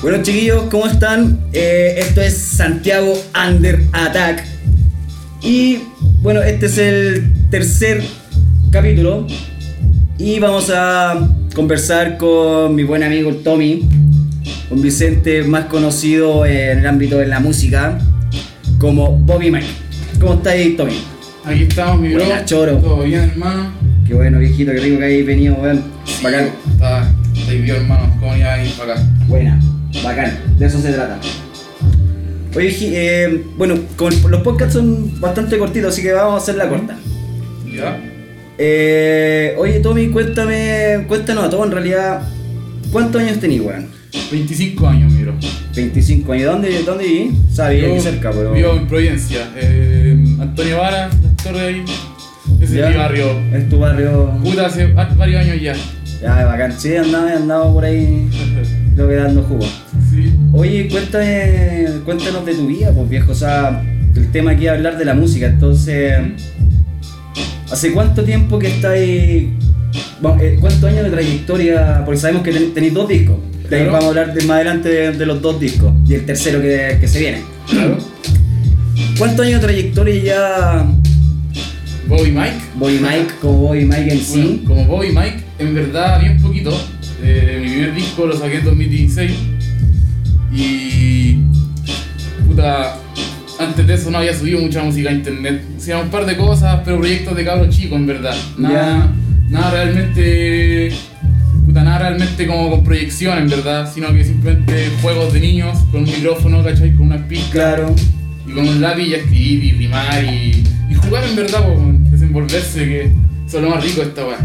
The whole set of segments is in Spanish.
Bueno chiquillos, ¿cómo están? Eh, esto es Santiago Under Attack. Y bueno, este es el tercer capítulo. Y vamos a conversar con mi buen amigo Tommy, con Vicente, más conocido en el ámbito de la música, como Bobby Mike. ¿Cómo estáis, Tommy? Aquí estamos, mi bro. Buena, choro. Todo bien, hermano. Qué bueno, viejito, qué rico que hayáis venido, weón. Bacán. Está, está bien, hermano. ¿Cómo ya ahí para acá? Buena, bacán, de eso se trata. Oye, eh, bueno, con, los podcasts son bastante cortitos, así que vamos a hacer la corta. ¿Ya? Eh, oye, Tommy, cuéntame, cuéntanos a todos en realidad, ¿cuántos años tenés, weón? 25 años, mi bro. 25 años, ¿dónde, dónde viví? Sabía aquí cerca, pero... Vivo en Providencia. Eh, Antonio Vara, las torres ahí. Ese es mi barrio. Es tu barrio... Puta, hace va- varios años ya. Ya, bacán, sí, andaba, andaba por ahí, creo que dando jugo. Oye, cuéntame, cuéntanos de tu vida, pues viejo. O sea, el tema aquí es hablar de la música. Entonces, ¿hace cuánto tiempo que estáis? bueno, eh, ¿Cuántos años de trayectoria? Porque sabemos que ten- tenéis dos discos. De ahí Claro. vamos a hablar de- más adelante de, de los dos discos y el tercero que, que se viene. Claro. ¿Cuántos años de trayectoria ya Bobby Mike. Bobby Mike como Bobby Mike en sí? Bueno, como Bobby Mike, en verdad, bien poquito. Eh, mi primer disco lo saqué en 2016. Y. Puta. Antes de eso no había subido mucha música a internet. Hacía un par de cosas, pero proyectos de cabros chicos, en verdad. Nada, nada realmente. Puta, nada realmente como con proyección, en verdad. Sino que simplemente juegos de niños con un micrófono, ¿cachai? Con pistas Claro. y con un lápiz y escribir y rimar y, y jugar en verdad, po, desenvolverse, que eso es lo más rico de esta weá.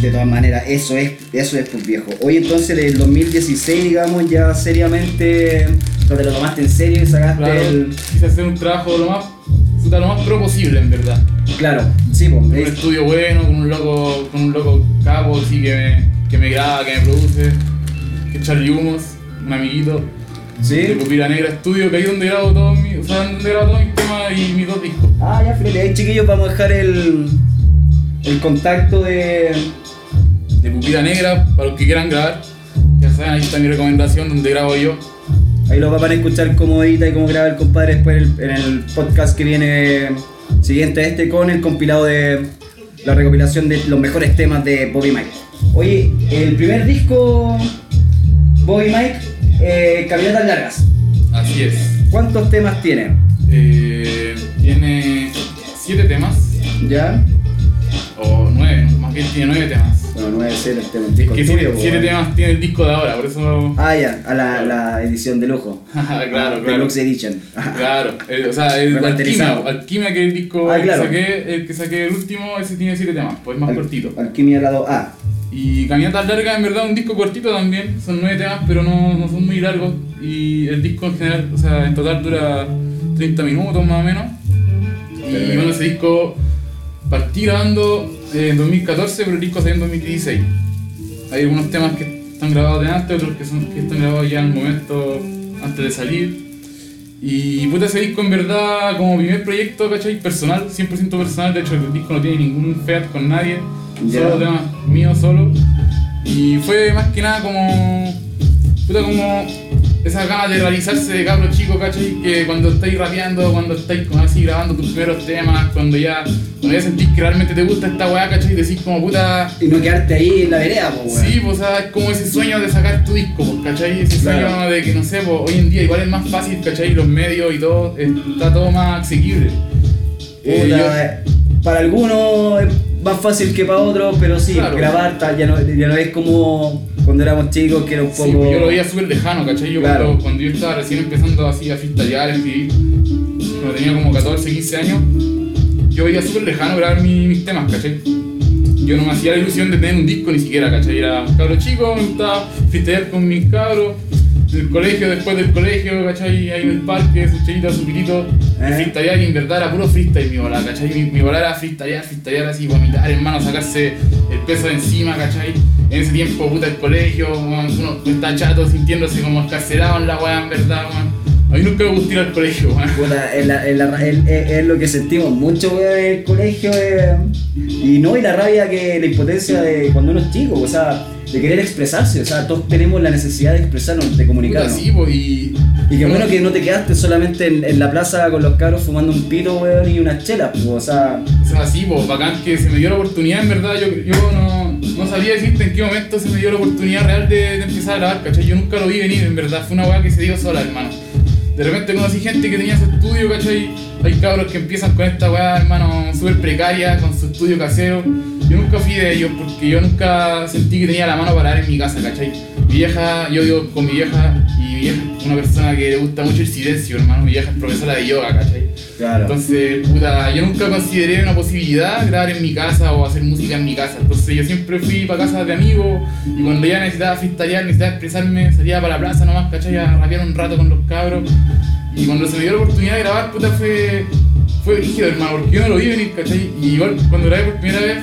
De todas maneras, eso es, eso es pues viejo. Hoy entonces del 2016, digamos, ya seriamente lo te lo tomaste en serio y sacaste Claro, el. quise hacer un trabajo lo más, lo más pro posible en verdad. Claro, sí, pues. Un es- estudio bueno, con un loco, con un loco capo así que me, que me graba, que me produce, que Charlie Humos, un amiguito. De ¿Sí? Pupila Negra Estudio, que ahí donde grabo todos mis, o sea, donde grabo todos mis temas y mis dos discos. Ah, ya, fíjate, ahí chiquillos vamos a dejar el, el contacto de. De Pupila Negra, para los que quieran grabar. Ya saben, ahí está mi recomendación donde grabo yo. Ahí lo van a escuchar cómo edita y cómo graba el compadre después en el, en el podcast que viene siguiente a este con el compilado de la recopilación de los mejores temas de Bobby Mike. Oye, el primer disco Bobby Mike, eh, Caminatas Largas. Así es. ¿Cuántos temas tiene? Eh, tiene siete temas, ¿Ya? No, más bien tiene nueve temas. Bueno, nueve este Es disco que siete, weón. temas tiene el disco de ahora, por eso. Ah, ya, a la, la edición de lujo. claro, claro. Deluxe Edition. Claro, eh, o sea, el. Alquimia, Alquimia, que es el disco Ah, claro. que saqué, el que saqué el último, ese tiene siete temas, pues más Al- cortito. Alquimia lado A. Y Caminatas Largas, en verdad, un disco cortito también, son nueve temas, pero no, no son muy largos. Y el disco en general, o sea, en total dura 30 minutos más o menos. Y bueno, ese disco partí grabando en 2014, pero el disco salió en 2016. Hay algunos temas que están grabados de antes, otros que, son, que están grabados ya en el momento antes de salir. Y puta, ese disco en verdad, como primer proyecto, ¿cachai? Personal, 100% personal. De hecho, el disco no tiene ningún feat con nadie, solo temas míos solo. Y fue más que nada como. Puta, como esas ganas de realizarse de cabro chico, ¿cachai? Que cuando estáis rapeando, cuando estáis así grabando tus primeros temas, cuando ya, cuando ya sentís que realmente te gusta esta weá, ¿cachai? Y decís como puta. Y no quedarte ahí en la vereda, po, weón. Sí, pues o sea, es como ese sueño de sacar tu disco, pues, ¿cachai? Ese sueño de que, no sé, pues, hoy en día igual es más fácil, ¿cachai? Los medios y todo, está todo más asequible. Eh, yo- eh, para algunos es más fácil que para otros, pero sí, Claro. grabar ya no, ya no es como cuando éramos chicos, que era un Sí, poco. pues, yo lo veía súper lejano, ¿cachai? Yo Claro. cuando, cuando yo estaba recién empezando así a freestylear, a escribir, cuando tenía como 14, 15 años, yo veía súper lejano grabar mi- mis temas, ¿cachai? Yo no me hacía la ilusión de tener un disco ni siquiera, ¿cachai? Era cabro chico, me gustaba freestylear con mis cabros, del colegio, después del colegio, ¿cachai? Ahí en el parque, su chelita, su pirito, Eh. freestylear y en verdad era puro freestyle mi bola, ¿cachai? Mi, mi bola era freestylear, freestylear así, vomitar, hermano, sacarse el peso de encima, ¿cachai? En ese tiempo, puta, el colegio, weón, uno está chato, sintiéndose como escarcelado en la weá, en verdad, weón. A mí nunca me gustó ir al colegio, weón. Puta, es, la- es la- es- es- lo que sentimos mucho weón, en el colegio, es, Y no, y la rabia que la impotencia de cuando uno es chico, o sea, de querer expresarse, o sea, todos tenemos la necesidad de expresarnos, de Puta, comunicarnos. sí, po, y. Y qué bueno que no te quedaste solamente en, en la plaza con los cabros fumando un pito, weón, y unas chelas, pues, o sea, O sea, sí, pues, bacán que se me dio la oportunidad, en verdad, yo, yo no, no sabía decirte en qué momento se me dio la oportunidad real de, de empezar a grabar, ¿cachai? Yo nunca lo vi venir, en verdad, fue una weá que se dio sola, hermano. De repente conocí gente que tenía su estudio, ¿cachai? Hay cabros que empiezan con esta weá, hermano, súper precaria, con su estudio casero. Yo nunca fui de ellos porque yo nunca sentí que tenía la mano para dar en mi casa, ¿cachai? Mi vieja, yo vivo con mi vieja y mi vieja es una persona que le gusta mucho el silencio, hermano. Mi vieja es profesora de yoga, ¿cachai? claro. Entonces, puta, yo nunca consideré una posibilidad grabar en mi casa o hacer música en mi casa. Entonces, yo siempre fui para casa de amigos y cuando ya necesitaba freestylear, necesitaba expresarme, salía para la plaza nomás, ¿cachai? A rapear un rato con los cabros. Y cuando se me dio la oportunidad de grabar, puta, fue, fue rígido, hermano, porque yo no lo vi venir, ¿cachai? Y igual, cuando grabé por primera vez,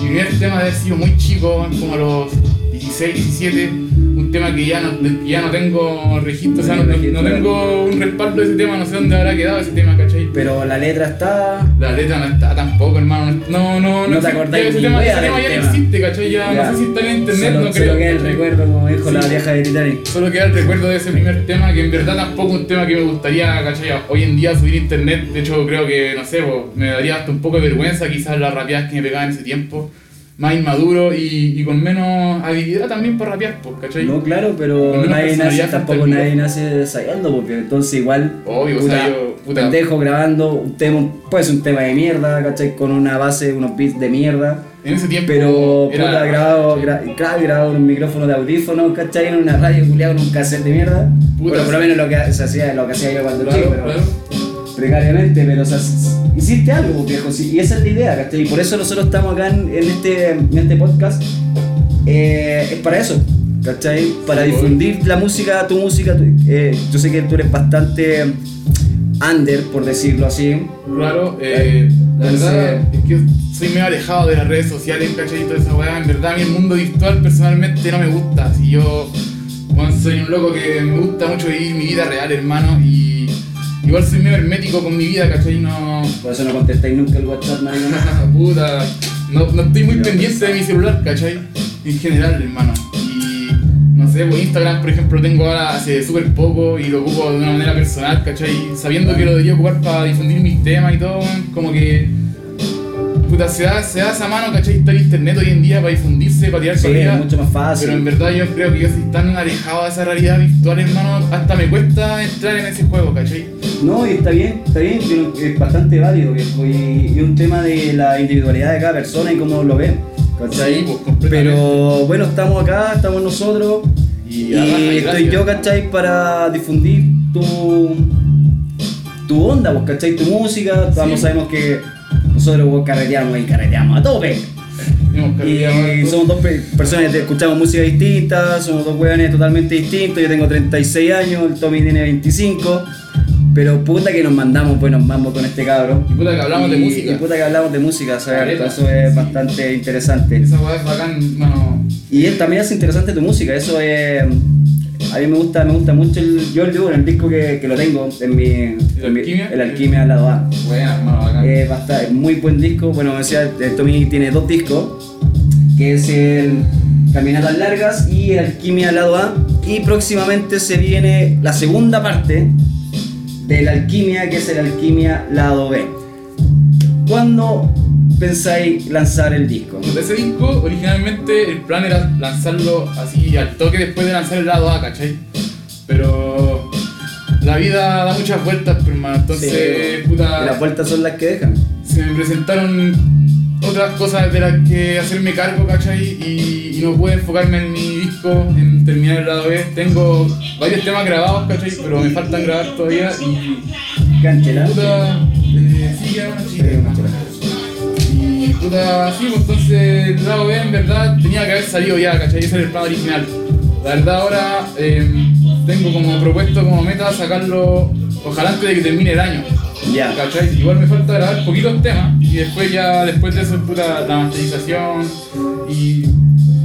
mi primer tema de haber sido muy chico, como a los 16, 17, un tema que ya no, ya no tengo registro, o sea, no, no- no tengo un respaldo de ese tema, no sé dónde habrá quedado ese tema, ¿cachai? Pero la letra está. La letra no está tampoco, hermano. No, no, No te existe. acordáis Ese tema, ese tema ya tema. no existe, ¿cachai? Ya, Ya. no sé si está en internet, solo, no solo creo. queda el recuerdo, como dijo la vieja de Titanic. Solo queda el recuerdo de ese primer tema, que en verdad tampoco es un tema que me gustaría, ¿cachai? Hoy en día subir internet, de hecho creo que, no sé, me daría hasta un poco de vergüenza quizás las rapeadas que me pegaban en ese tiempo. Más inmaduro y, y con menos habilidad también para rapear, pues, ¿cachai? No, claro, pero nadie nace, tampoco nadie nace sabiendo, porque entonces igual. Obvio, o puta, sea, yo, puta, pendejo grabando un tema, puede ser un tema de mierda, ¿cachai? Con una base, unos beats de mierda. en ese tiempo Pero era... puta, grabado, gra- claro, grabado en un micrófono de audífono, ¿cachai? En una radio culiado con un cassette de mierda. Puta, bueno, por lo menos lo que se hacía, lo que hacía yo cuando Claro, chico, pero claro. precariamente, pero o sea, hiciste algo, viejo, sí, y esa es la idea, ¿cachai? Y por eso nosotros estamos acá en, en este, en este podcast, eh, es para eso, ¿cachai? Para difundir la música, tu música, tu- eh, yo sé que tú eres bastante under, por decirlo así, Claro, eh, la verdad es que soy medio alejado de las redes sociales, ¿cachai? Y toda esa weá. En verdad, a mí el mundo virtual personalmente no me gusta. Si yo bueno, soy un loco que me gusta mucho vivir mi vida real, hermano, y igual soy medio hermético con mi vida, ¿cachai? No. por eso no contestáis nunca el WhatsApp, nadie Puta, no, no estoy muy pendiente de mi celular, ¿cachai? En general, hermano. Y no sé, pues Instagram, por ejemplo, lo tengo ahora hace súper poco y lo ocupo de una manera personal, ¿cachai? Sabiendo que lo debería ocupar para difundir mis temas y todo, como que. Puta, se da, se da esa mano, ¿cachai? Está el internet hoy en día para difundirse, para tirar Sí, para es mucho más fácil. Pero en verdad yo creo que yo soy tan alejado de esa realidad virtual, hermano, hasta me cuesta entrar en ese juego, ¿cachai? No, y está bien, está bien, es bastante válido, viejo, y, y un tema de la individualidad de cada persona y cómo lo ven, ¿cachai? Sí, pues. Pero bueno, estamos acá, estamos nosotros, Y, y, estoy gracias. yo, ¿cachai? Para difundir tu, tu onda, vos, ¿cachai? Tu música, Vamos, sabemos que nosotros vos, carreteamos y carreteamos a tope. Y somos dos pe- personas que escuchamos música distinta, somos dos hueones totalmente distintos. Yo tengo 36 años, el Tommy tiene 25. Pero puta que nos mandamos buenos mambos con este cabro. Y puta que hablamos de música. Y puta que hablamos de música, ¿sabes? Eso es bastante interesante. Esa weá es bacán, mano. Y él también hace interesante tu música, eso es. A mí me gusta, me gusta mucho el. Yo el el disco que, que lo tengo en mi. mi- Alquimia? El Alquimia al lado A. Buena, hermano, bacán. Eh, basta- es muy buen disco. Bueno, como decía, el Tommy tiene dos discos, que es el Caminatas Largas y el Alquimia al lado A. Y próximamente se viene la segunda parte de la Alquimia, que es el Alquimia lado B. ¿Cuándo pensáis lanzar el disco? De ese disco, originalmente el plan era lanzarlo así al toque después de lanzar el lado A, ¿cachai? Pero la vida da muchas vueltas, pero hermano, entonces, Sí, puta, Y las vueltas son las que dejan. se me presentaron otras cosas de las que hacerme cargo, ¿cachai? Y, y no pude enfocarme en mi disco, en terminar el lado B. Tengo varios temas grabados, ¿cachai? Pero me faltan grabar todavía y Canchela. puta, eh, sí, ya una chica, puta, sí, pues entonces el lado B en verdad tenía que haber salido ya, ¿cachai? Ese era el plan original. La verdad ahora eh, tengo como propuesto, como meta sacarlo, ojalá antes de que termine el año. Ya. ¿Cachai? Igual me falta grabar poquitos temas y después ya, después de eso, puta, la masterización y,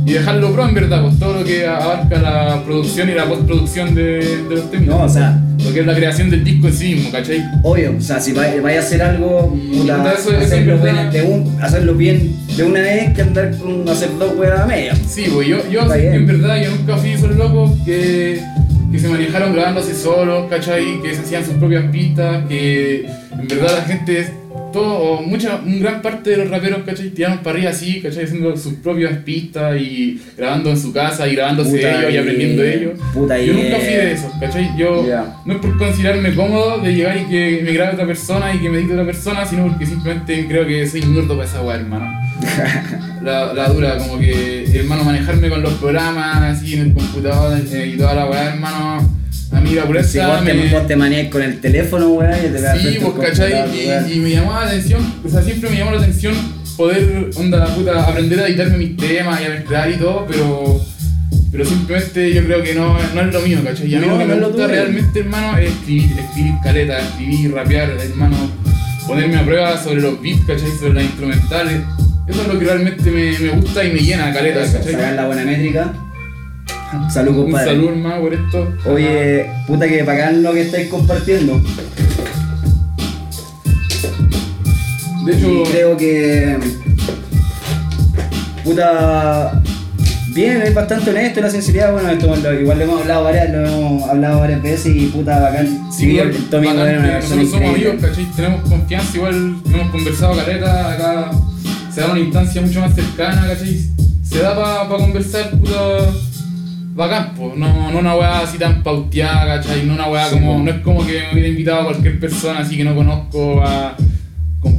y dejarlo pro en verdad, pues todo lo que abarca la producción y la postproducción de, de los temas. No, o sea, lo que es la creación del disco en sí mismo, ¿cachai? Obvio, o sea, si vais a hacer algo, Y puta, eso- hacerlo, en bien de un- hacerlo bien de una vez que andar con hacer dos weas a media. Sí, pues yo, yo en verdad yo nunca fui esos locos que, que se manejaron grabándose solos, ¿cachai? Que se hacían sus propias pistas, que en verdad la gente, todo, o mucha, un gran parte de los raperos, ¿cachai? Tiraron para arriba así, ¿cachai? Haciendo sus propias pistas y grabando en su casa y grabándose Puta, ellos y y- aprendiendo ellos. puta, yo nunca fui de esos, ¿cachai? Yo no es por considerarme cómodo de llegar y que me grabe otra persona y que me edite otra persona, sino porque simplemente creo que soy muerto para esa weá, hermano. la, la dura, como que, hermano, manejarme con los programas así en el computador eh, y toda la weá, hermano. A mí la Si vos te, me. vos te manejas con el teléfono, weón, y te Sí, al pues, ¿cachai? Y, y me llamó la atención, o sea, siempre me llamó la atención poder, onda, la puta, aprender a editarme mis temas y a mezclar y todo, pero. Pero simplemente yo creo que no, no es lo mío, ¿cachai? Y a mí No, lo que me gusta realmente, hermano, es escribir, escribir caleta, escribir, rapear, hermano, ponerme a prueba sobre los beats, ¿cachai? Sobre las instrumentales. Eso es lo que realmente me, me gusta y me llena, caleta, ¿cachai? sacar la buena métrica. Salud, Un compadre. saludo, hermano, por esto. Oye, puta que bacán lo que estáis compartiendo. de hecho, Y creo que. Puta. Bien, es bastante honesto la sinceridad. Bueno, esto igual lo hemos hablado varias, lo hemos hablado varias veces y puta bacán. Sí, igual, el Tommy bacán era una persona nosotros somos amigos, ¿cachai? Tenemos confianza, igual hemos conversado caleta, acá se da una instancia mucho más cercana, ¿cachai? Se da para conversar, puta, bacán, po. No, no una weá así tan pauteada, ¿cachai? No una weá como, no es como que me hubiera invitado a cualquier persona así que no conozco a,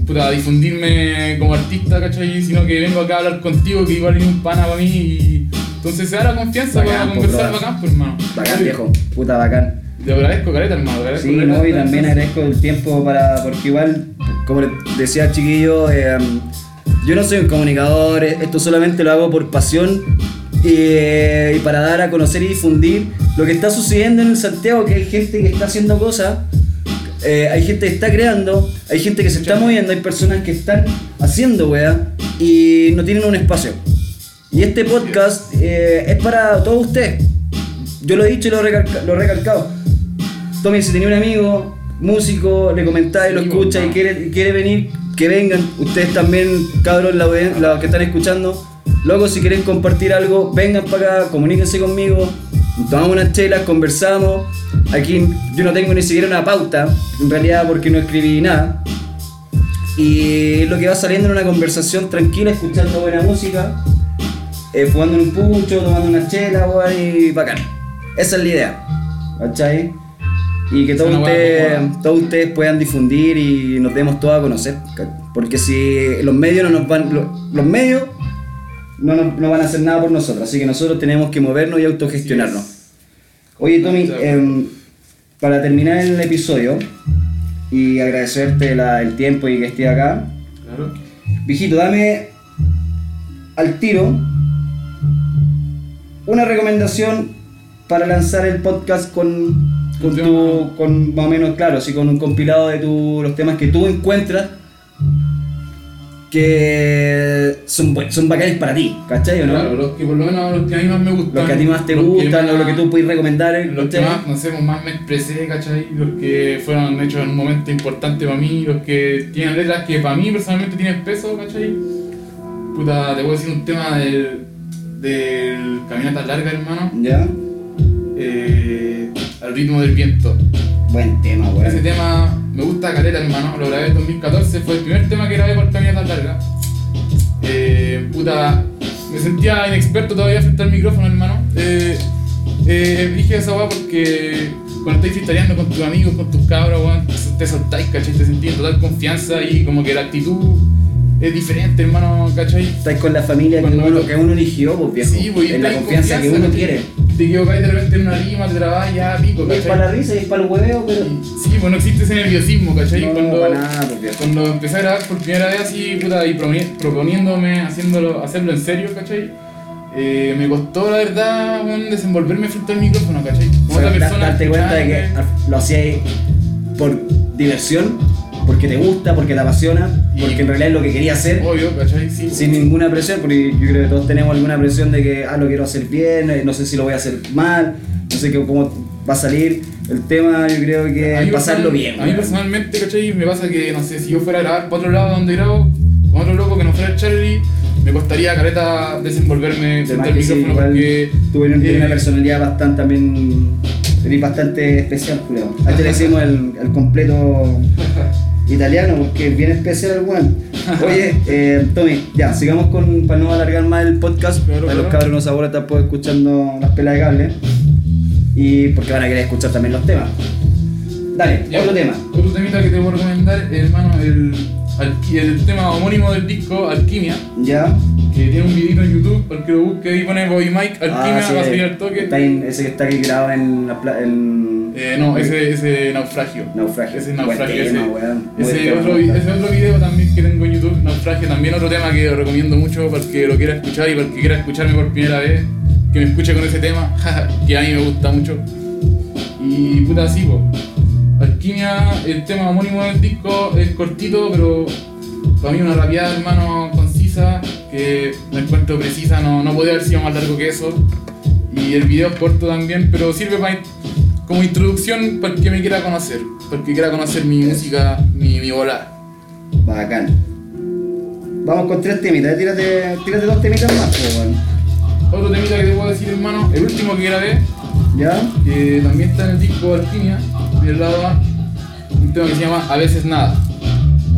puta, a difundirme como artista, ¿cachai? Sino que vengo acá a hablar contigo, que igual eres un pana para mí y entonces se da la confianza Bacán, para conversar brother. bacán, pues hermano. Bacán, viejo. Puta bacán. Te agradezco, caleta, hermano. agradezco Sí, no, y también agradezco el tiempo para. Porque igual, como decía el chiquillo, eh, yo no soy un comunicador, esto solamente lo hago por pasión eh, y para dar a conocer y difundir lo que está sucediendo en el Santiago, que hay gente que está haciendo cosas. eh, hay gente que está creando, hay gente que se está moviendo, hay personas que están haciendo weá y no tienen un espacio. Y este podcast eh, es para todos ustedes. Yo lo he dicho y lo he, recalca- lo he recalcado. Tommy, si tenía un amigo, músico, le comentáis, lo escucha y quiere, quiere venir, que vengan. Ustedes también, cabros, la los que están escuchando. Luego, si quieren compartir algo, vengan para acá, comuníquense conmigo. Tomamos unas chelas, conversamos. Aquí yo no tengo ni siquiera una pauta, en realidad porque no escribí nada. Y lo que va saliendo en una conversación tranquila, escuchando buena música, eh, fumando un pucho, tomando una chela, y bacán. Esa es la idea, ¿cachai? Y que todos ustedes, cómoda. todos ustedes puedan difundir y nos demos todos a conocer. Porque si los medios no nos van, lo- los medios no, nos- no van a hacer nada por nosotros, así que nosotros tenemos que movernos y autogestionarnos. Oye Tommy, em, para terminar el episodio y agradecerte la- el tiempo y que estés acá, Claro. Viejito, dame al tiro una recomendación para lanzar el podcast con, con tu, con más o menos, claro, así con un compilado de tu, los temas que tú encuentras que son, son bacanes para ti, ¿cachai o no? Claro, los que por lo menos los que a mí más me gustan. Los que a ti más te los que gustan, o más- lo que tú puedes recomendar, Los que ¿cachai? más, no sé, pues, más me expresé, ¿cachai? Los que fueron hechos en un momento importante para mí, los que tienen letras que para mí personalmente tienen peso, ¿cachai? Puta, te puedo decir un tema del, del Caminata Larga, hermano. ¿Ya? Eh, al ritmo del viento. Buen tema, Ese weón. tema me gusta caleta, hermano. Lo grabé en 2014, fue el primer tema que grabé por Caminata Larga. Eh, puta, me sentía inexperto todavía frente al micrófono, hermano. Eh, eh, dije esa weá porque cuando estáis freestyleando con tus amigos, con tus cabros, weón, te soltáis, ¿cachai? Te sentís en total confianza y como que la actitud es diferente, hermano, ¿cachai? Estás con la familia que uno, que uno eligió, pues viejo. Sí, pues, en la estáis en confianza que uno quiere. Te equivocáis de repente en una rima, te trabas, ya pico, Y es ¿cachai? para la risa y es para el hueveo, pero. Sí, pues no existe ese nerviosismo, ¿cachai? No, cuando, para nada, viejo. cuando empecé a grabar por primera vez así, puta, y proponi- proponiéndome haciéndolo, hacerlo en serio, ¿cachai? Eh, me costó, la verdad, desenvolverme frente al micrófono, ¿cachai? Como O sea, otra da- persona darte cuenta de que lo hacías por diversión, porque te gusta, porque te apasiona, Y- porque en realidad es lo que querías hacer, Obvio, ¿cachai? Sí, sin ninguna presión, porque yo creo que todos tenemos alguna presión de que, ah, lo quiero hacer bien, eh, no sé si lo voy a hacer mal, no sé qué- cómo va a salir, El tema yo creo que es pasarlo bien. A mí personalmente, ¿cachai? Me pasa que, no sé, si yo fuera a grabar para otro lado donde grabo, con otro loco que no fuera Charlie, me costaría careta desenvolverme frente al sí, micrófono porque. tú eh, una personalidad bastante también. Eres bastante especial, Julio. A este le decimos el, el completo italiano porque es bien especial el weón. Oye, eh, Tommy, ya, sigamos con. para no alargar más el podcast. Claro, para los claro. cabros no ahora tampoco escuchando las pelas de cable. Y porque van a querer escuchar también los temas. Dale, Ya, otro tema. Otro temita que te voy a recomendar, hermano, el, alqui- el tema homónimo del disco, Alquimia, Ya. que tiene un videito en YouTube, para el que lo busque y pone Bobby Mike, Alquimia, Ah, sí, va a salir al toque. está en- ese que está aquí grabado en la pla- en Eh, no, ese, ese naufragio. Naufragio. Ese naufragio, tema, ese, weón. Ese otro, ese otro video también que tengo en YouTube, naufragio, también otro tema que recomiendo mucho para el que lo quiera escuchar y para el que quiera escucharme por primera vez, que me escuche con ese tema, que a mí me gusta mucho. Y puta, así, po. Alquimia, el tema homónimo del disco es cortito, pero para mí una rapeada, hermano, concisa, que me encuentro precisa, no, no podía haber sido más largo que eso. Y el video es corto también, pero sirve para, como introducción para el que me quiera conocer, para el que quiera conocer mi música, mi, mi bola. Bacán. Vamos con tres temitas, tírate, tírate dos temitas más, weón. Otro temita que te puedo decir, hermano, el último que grabé, ¿Ya? que también está en el disco Alquimia, del lado A, un tema que se llama A veces nada.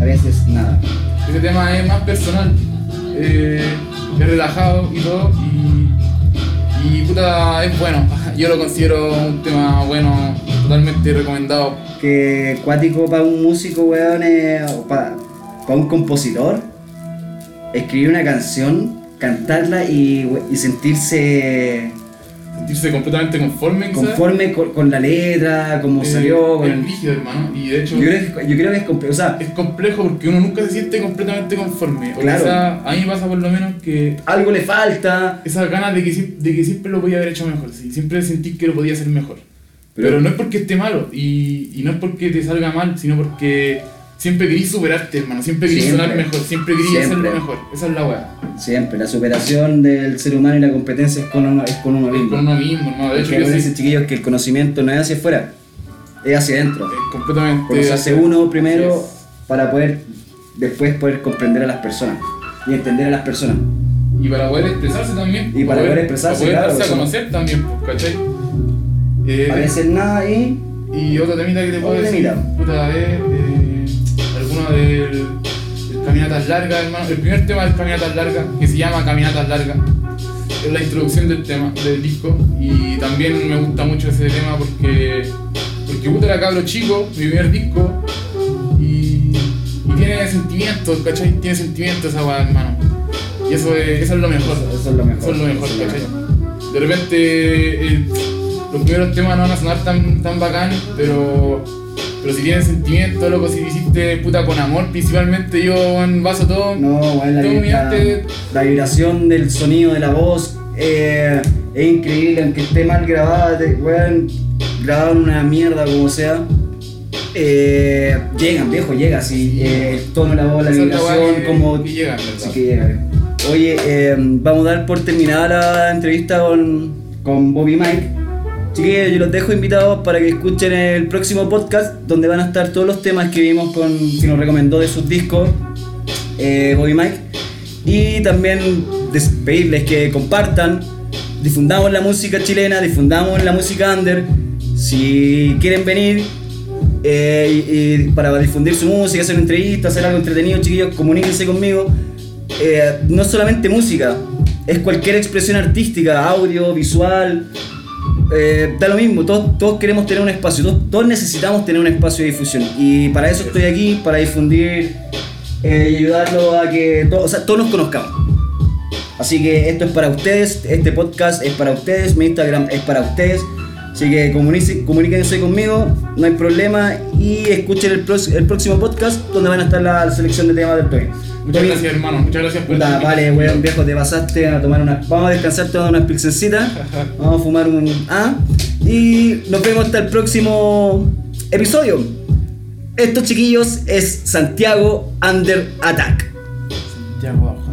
A veces nada. Ese tema es más personal, eh, es relajado y todo, y, y puta, es bueno. Yo lo considero un tema bueno, totalmente recomendado. Que cuático para un músico, weón, para un compositor, escribir una canción, cantarla y sentirse Sentirse completamente conforme, conforme con, con la letra, como Eh, salió. con- Es rígido, hermano, y de hecho. yo, creo que, yo creo que es complejo. O sea, es complejo porque uno nunca se siente completamente conforme. O Claro. quizá a mí me pasa por lo menos que algo le falta. esas ganas de que, sie- de que siempre lo podía haber hecho mejor, sí, siempre sentí que lo podía hacer mejor. Pero- Pero, no es porque esté malo y, y no es porque te salga mal, sino porque siempre querís superarte, hermano, siempre querís Siempre. sonar mejor, siempre querís Siempre. hacerlo mejor. Esa es la weá. Siempre, la superación del ser humano y la competencia es con uno, es con uno Es mismo. con uno mismo, hermano. De hecho, yo dicen sí, chiquillos que el conocimiento no es hacia afuera, es hacia adentro. es completamente. Conocerse uno primero para poder después poder comprender a las personas y entender a las personas. Y para poder expresarse también. Y para poder expresarse, para poder claro, a conocer también, pues, ¿cachai? Eh, nada y Y otro temita que te puedo decir, puta, a ver, eh, del, del Caminatas Largas, hermano. El primer tema del Caminatas Largas, que se llama Caminatas Largas, es la introducción del tema, del disco. Y también me gusta mucho ese tema porque, porque puta era cabro chico, mi primer disco, y, y tiene sentimientos, ¿cachai? Tiene sentimientos esa weá, hermano. Y eso es, eso es lo mejor. Eso es lo mejor. Eso es lo mejor, ¿cachai? De repente eh, los primeros temas no van a sonar tan, tan bacán, pero, pero si tienen sentimiento, loco, si hiciste puta con amor, principalmente yo en vaso todo, No, bueno, la, todo vibración del sonido de la voz eh, es increíble, aunque esté mal grabada, te, grabada en una mierda como sea. Eh, llegan, viejo, llega, sí, eh, el tono de la voz, la vibración, que- como que llega, en verdad. Sí que llega. Oye, eh, vamos a dar por terminada la entrevista con, con Bobby Mike. Chiquillos, yo los dejo invitados para que escuchen el próximo podcast donde van a estar todos los temas que vimos con que nos recomendó de sus discos eh, Bobby Mike. Y también despedirles que compartan, difundamos la música chilena, difundamos la música under. Si quieren venir eh, para difundir su música, hacer entrevistas, hacer algo entretenido, chiquillos, comuníquense conmigo. Eh, no solamente música, es cualquier expresión artística, audio, visual. Eh, da lo mismo, todos, todos queremos tener un espacio, todos, todos necesitamos tener un espacio de difusión. Y para eso estoy aquí, para difundir eh, y ayudarlo a que to- o sea, todos nos conozcamos. Así que esto es para ustedes, este podcast es para ustedes, mi Instagram es para ustedes. Así que comuníquense, conmigo, no hay problema. Y escuchen el, el próximo podcast donde van a estar la, selección de temas del Toy. Muchas gracias, hermano, muchas gracias por esta vale, weón, viejo, te pasaste a tomar una. Vamos a descansar todas unas pilsencitas. Vamos a fumar un A. Y nos vemos hasta el próximo episodio. Esto, chiquillos, es Santiago Under Attack. Wow.